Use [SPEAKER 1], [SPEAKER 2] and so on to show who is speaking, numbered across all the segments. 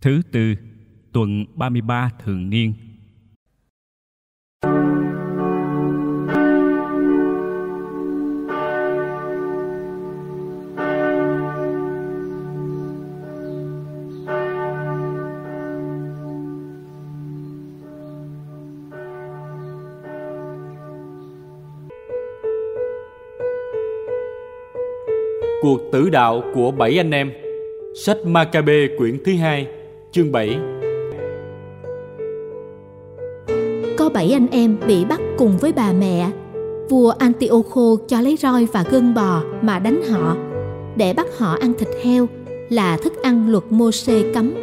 [SPEAKER 1] Thứ tư, tuần 33 thường niên.
[SPEAKER 2] Cuộc tử đạo của bảy anh em Sách Maccabe quyển thứ hai chương 7
[SPEAKER 3] Có bảy anh em bị bắt cùng với bà mẹ. Vua Antiocho cho lấy roi và gân bò mà đánh họ. Để bắt họ ăn thịt heo là thức ăn luật mô xê cấm.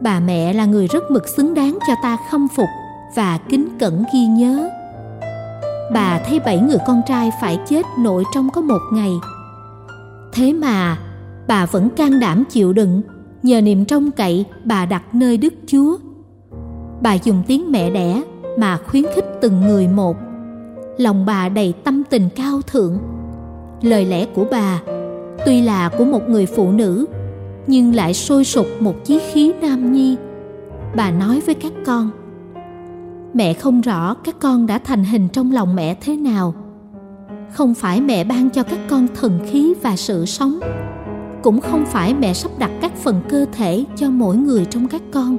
[SPEAKER 3] Bà mẹ là người rất mực xứng đáng cho ta khâm phục và kính cẩn ghi nhớ. Bà thấy bảy người con trai phải chết nội trong có một ngày. Thế mà bà vẫn can đảm chịu đựng nhờ niềm trông cậy, bà đặt nơi đức chúa. Bà dùng tiếng mẹ đẻ mà khuyến khích từng người một. Lòng bà đầy tâm tình cao thượng. Lời lẽ của bà tuy là của một người phụ nữ, nhưng lại sôi sục một chí khí nam nhi. Bà nói với các con, mẹ không rõ các con đã thành hình trong lòng mẹ thế nào. Không phải mẹ ban cho các con thần khí và sự sống cũng không phải mẹ sắp đặt các phần cơ thể cho mỗi người trong các con.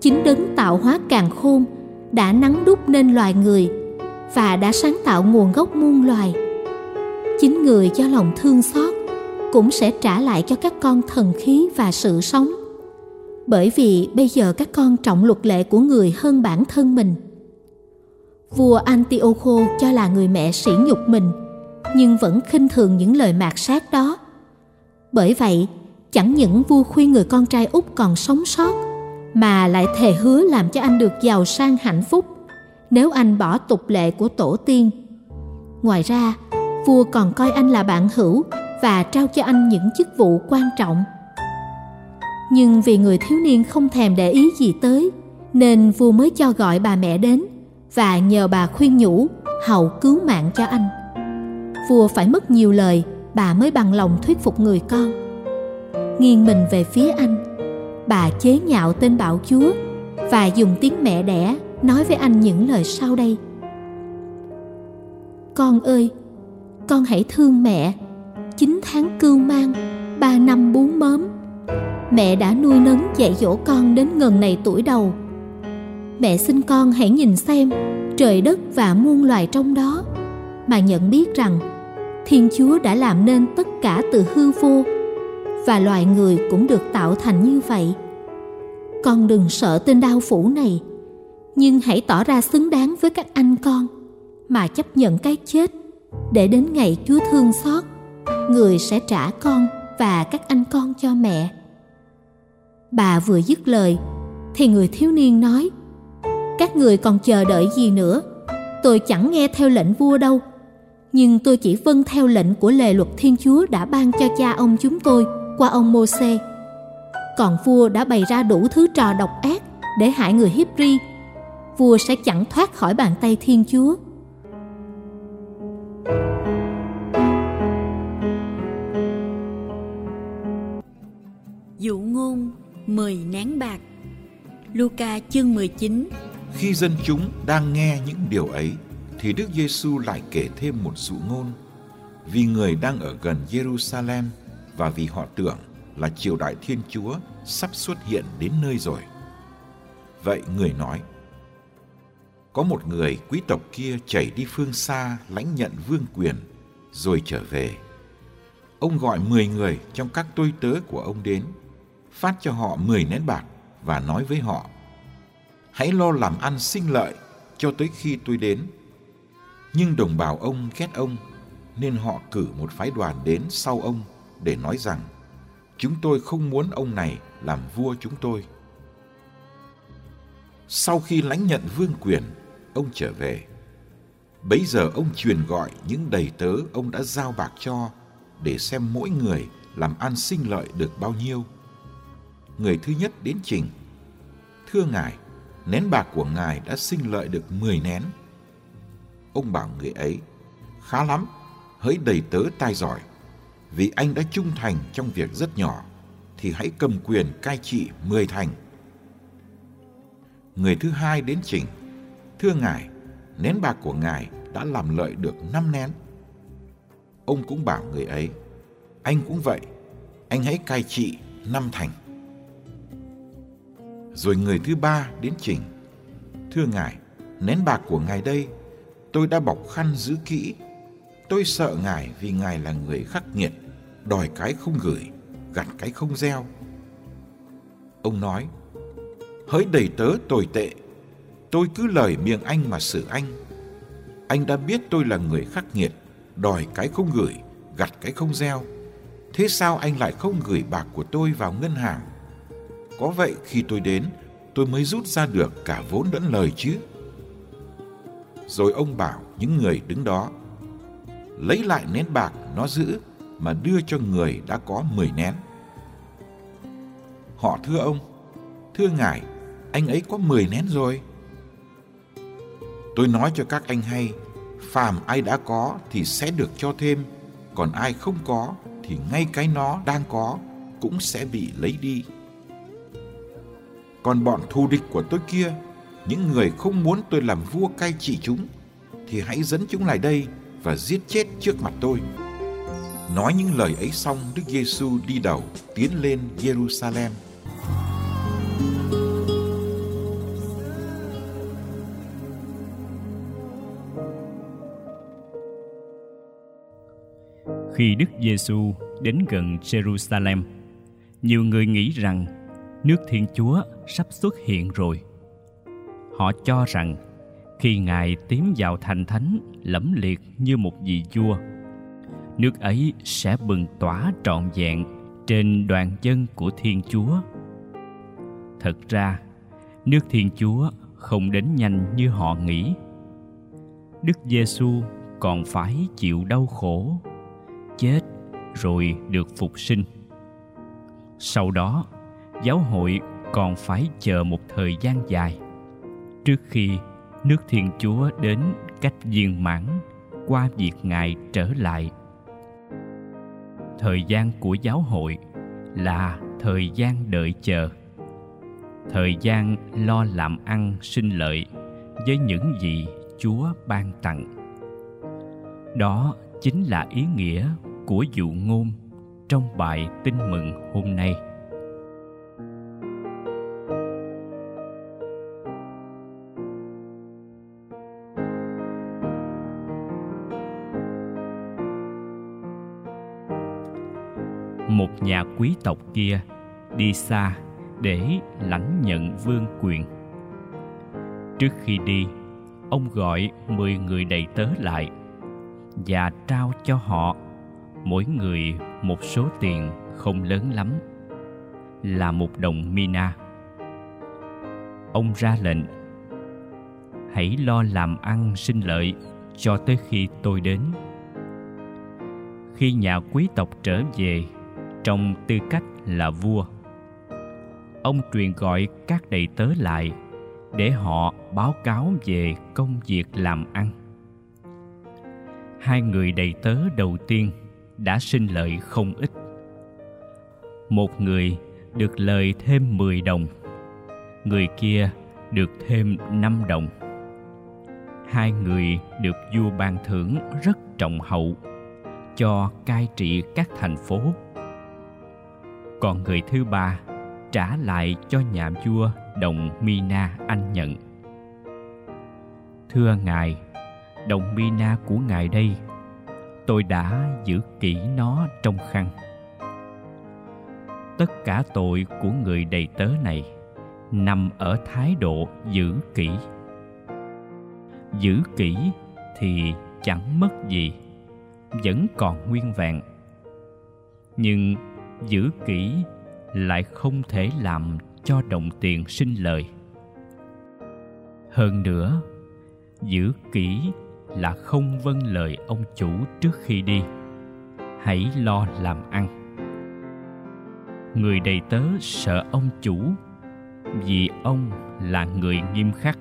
[SPEAKER 3] Chính đấng tạo hóa càng khôn đã nắng đúc nên loài người và đã sáng tạo nguồn gốc muôn loài. Chính người do lòng thương xót cũng sẽ trả lại cho các con thần khí và sự sống. Bởi vì bây giờ các con trọng luật lệ của người hơn bản thân mình. Vua antiocho cho là người mẹ sỉ nhục mình, nhưng vẫn khinh thường những lời mạt sát đó bởi vậy, chẳng những vua khuyên người con trai út còn sống sót, mà lại thề hứa làm cho anh được giàu sang hạnh phúc nếu anh bỏ tục lệ của tổ tiên. Ngoài ra, vua còn coi anh là bạn hữu và trao cho anh những chức vụ quan trọng. Nhưng vì người thiếu niên không thèm để ý gì tới, nên vua mới cho gọi bà mẹ đến và nhờ bà khuyên nhủ, hầu cứu mạng cho anh. Vua phải mất nhiều lời bà mới bằng lòng thuyết phục người con. Nghiêng mình về phía anh, bà chế nhạo tên bảo chúa và dùng tiếng mẹ đẻ nói với anh những lời sau đây. Con ơi, con hãy thương mẹ. Chín tháng cưu mang, ba năm bú mớm. Mẹ đã nuôi nấng dạy dỗ con đến ngần này tuổi đầu. Mẹ xin con hãy nhìn xem trời đất và muôn loài trong đó mà nhận biết rằng thiên chúa đã làm nên tất cả từ hư vô, và loài người cũng được tạo thành như vậy. Con đừng sợ tên đau phủ này, nhưng hãy tỏ ra xứng đáng với các anh con mà chấp nhận cái chết, để đến ngày chúa thương xót, người sẽ trả con và các anh con cho mẹ. Bà vừa dứt lời, thì người thiếu niên nói, các người còn chờ đợi gì nữa? Tôi chẳng nghe theo lệnh vua đâu nhưng tôi chỉ vâng theo lệnh của lề luật thiên chúa đã ban cho cha ông chúng tôi qua ông mô xê còn vua đã bày ra đủ thứ trò độc ác để hại người hebri vua sẽ chẳng thoát khỏi bàn tay thiên chúa.
[SPEAKER 4] Dụ ngôn 10 nén bạc. Luca chương 19
[SPEAKER 5] Khi dân chúng đang nghe những điều ấy thì Đức Giêsu lại kể thêm một dụ ngôn vì người đang ở gần Jerusalem và vì họ tưởng là triều đại Thiên Chúa sắp xuất hiện đến nơi rồi. Vậy người nói: Có một người quý tộc kia chảy đi phương xa lãnh nhận vương quyền rồi trở về. Ông gọi 10 người trong các tôi tớ của ông đến phát cho họ 10 nén bạc và nói với họ, hãy lo làm ăn sinh lợi cho tới khi tôi đến. Nhưng đồng bào ông ghét ông, nên họ cử một phái đoàn đến sau ông để nói rằng, chúng tôi không muốn ông này làm vua chúng tôi. Sau khi lãnh nhận vương quyền, ông trở về. Bấy giờ ông truyền gọi những đầy tớ ông đã giao bạc cho để xem mỗi người làm ăn sinh lợi được bao nhiêu người thứ nhất đến trình. Thưa ngài, nén bạc của ngài đã sinh lợi được 10 nén. Ông bảo người ấy, khá lắm, hỡi đầy tớ tai giỏi, vì anh đã trung thành trong việc rất nhỏ, thì hãy cầm quyền cai trị mười thành. Người thứ hai đến trình thưa ngài, nén bạc của ngài đã làm lợi được năm nén. Ông cũng bảo người ấy, anh cũng vậy, anh hãy cai trị năm thành. Rồi người thứ ba đến trình thưa ngài, nén bạc của ngài đây, tôi đã bọc khăn giữ kỹ. Tôi sợ ngài vì ngài là người khắc nghiệt, đòi cái không gửi, gặt cái không gieo. Ông nói, hỡi đầy tớ tồi tệ, tôi cứ lời miệng anh mà xử anh. Anh đã biết tôi là người khắc nghiệt, đòi cái không gửi, gặt cái không gieo. Thế sao anh lại không gửi bạc của tôi vào ngân hàng? Có vậy khi tôi đến, tôi mới rút ra được cả vốn lẫn lời chứ. Rồi ông bảo những người đứng đó, lấy lại nén bạc nó giữ mà đưa cho người đã có mười nén. Họ thưa ông, thưa ngài, anh ấy có mười nén rồi. Tôi nói cho các anh hay, phàm ai đã có thì sẽ được cho thêm, còn ai không có thì ngay cái nó đang có cũng sẽ bị lấy đi. Còn bọn thù địch của tôi kia, những người không muốn tôi làm vua cai trị chúng, thì hãy dẫn chúng lại đây và giết chết trước mặt tôi. Nói những lời ấy xong, Đức Giêsu đi đầu tiến lên Jerusalem.
[SPEAKER 1] Khi Đức Giêsu đến gần Jerusalem, nhiều người nghĩ rằng nước Thiên Chúa sắp xuất hiện rồi. Họ cho rằng khi Ngài tiến vào thành thánh lẫm liệt như một vị vua, nước ấy sẽ bừng tỏa trọn vẹn trên đoàn dân của Thiên Chúa. Thật ra, nước Thiên Chúa không đến nhanh như họ nghĩ. Đức Giêsu còn phải chịu đau khổ, chết rồi được phục sinh. Sau đó, giáo hội còn phải chờ một thời gian dài trước khi nước thiên chúa đến cách viên mãn qua việc ngài trở lại, thời gian của giáo hội là thời gian đợi chờ, thời gian lo làm ăn sinh lợi với những gì chúa ban tặng. Đó chính là ý nghĩa của dụ ngôn trong bài tin mừng hôm nay. Một nhà quý tộc kia đi xa để lãnh nhận vương quyền. Trước khi đi, ông gọi mười người đầy tớ lại và trao cho họ mỗi người một số tiền không lớn lắm, là một đồng mina. Ông ra lệnh, hãy lo làm ăn sinh lợi cho tới khi tôi đến. Khi nhà quý tộc trở về trong tư cách là vua, ông truyền gọi các đầy tớ lại để họ báo cáo về công việc làm ăn. Hai người đầy tớ đầu tiên đã sinh lợi không ít. Một người được lời thêm 10 đồng, người kia được thêm 5 đồng. Hai người được vua ban thưởng rất trọng hậu cho cai trị các thành phố còn người thứ ba trả lại cho nhà vua đồng Mina anh nhận. Thưa ngài, đồng Mina của ngài đây, tôi đã giữ kỹ nó trong khăn. Tất cả tội của người đầy tớ này nằm ở thái độ giữ kỹ. Giữ kỹ thì chẳng mất gì, vẫn còn nguyên vẹn. Nhưng giữ kỹ lại không thể làm cho đồng tiền sinh lời. Hơn nữa, giữ kỹ là không vâng lời ông chủ trước khi đi. Hãy lo làm ăn. Người đầy tớ sợ ông chủ vì ông là người nghiêm khắc.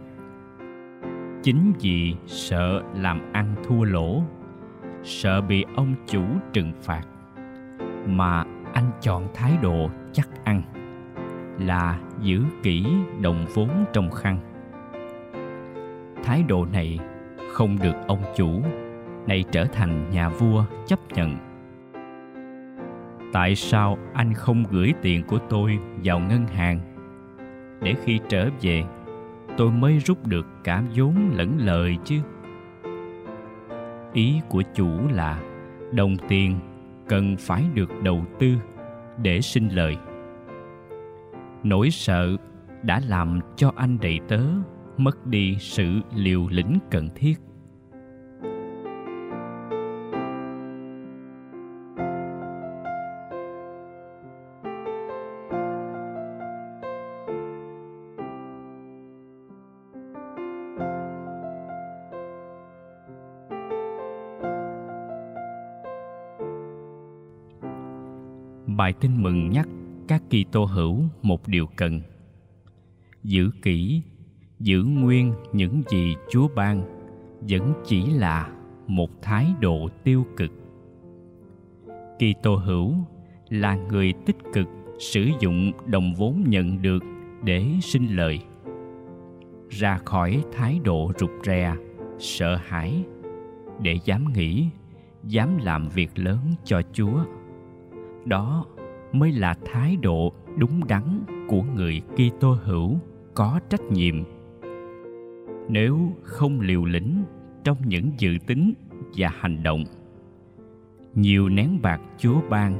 [SPEAKER 1] Chính vì sợ làm ăn thua lỗ, sợ bị ông chủ trừng phạt mà anh chọn thái độ chắc ăn, là giữ kỹ đồng vốn trong khăn. Thái độ này không được ông chủ này trở thành nhà vua chấp nhận. Tại sao anh không gửi tiền của tôi vào ngân hàng? Để khi trở về, tôi mới rút được cả vốn lẫn lời chứ. Ý của chủ là đồng tiền cần phải được đầu tư để sinh lời. Nỗi sợ đã làm cho anh đầy tớ mất đi sự liều lĩnh cần thiết. Bài tin mừng nhắc các kỳ tô hữu một điều cần. Giữ kỹ, giữ nguyên những gì chúa ban, vẫn chỉ là một thái độ tiêu cực. Kỳ tô hữu là người tích cực sử dụng đồng vốn nhận được để sinh lời. Ra khỏi thái độ rụt rè, sợ hãi, để dám nghĩ, dám làm việc lớn cho chúa đó mới là thái độ đúng đắn của người Kitô hữu có trách nhiệm. Nếu không liều lĩnh trong những dự tính và hành động, nhiều nén bạc Chúa ban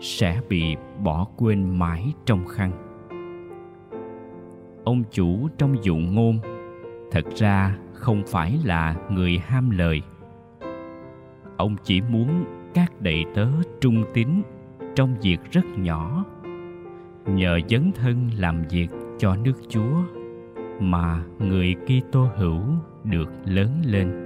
[SPEAKER 1] sẽ bị bỏ quên mãi trong khăn. Ông chủ trong dụ ngôn thật ra không phải là người ham lời. Ông chỉ muốn các đầy tớ trung tín trong việc rất nhỏ nhờ dấn thân làm việc cho nước Chúa mà người Kitô hữu được lớn lên.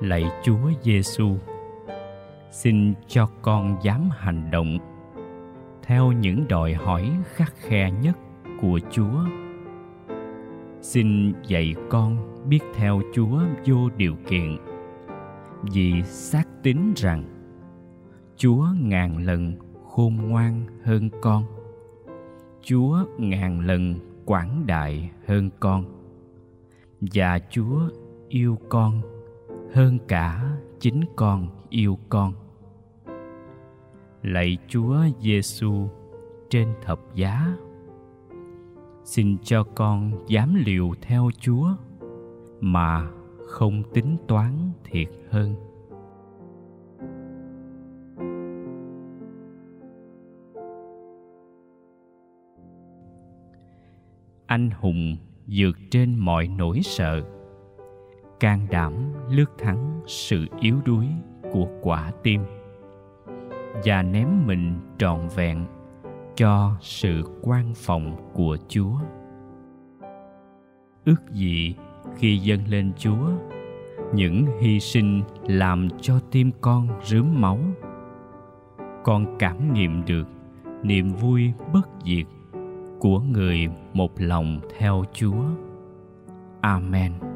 [SPEAKER 1] Lạy Chúa Giêsu, xin cho con dám hành động theo những đòi hỏi khắc khe nhất của Chúa xin dạy con biết theo chúa vô điều kiện. Vì xác tín rằng, chúa ngàn lần khôn ngoan hơn con. Chúa ngàn lần quảng đại hơn con. Và chúa yêu con hơn cả chính con yêu con. Lạy chúa giêsu trên thập giá xin cho con dám liều theo chúa, mà không tính toán thiệt hơn. Anh hùng vượt trên mọi nỗi sợ, can đảm lướt thắng sự yếu đuối của quả tim và ném mình trọn vẹn cho sự quan phòng của chúa. Ước gì khi dâng lên chúa, những hy sinh làm cho tim con rướm máu. Con cảm nghiệm được niềm vui bất diệt của người một lòng theo chúa. Amen.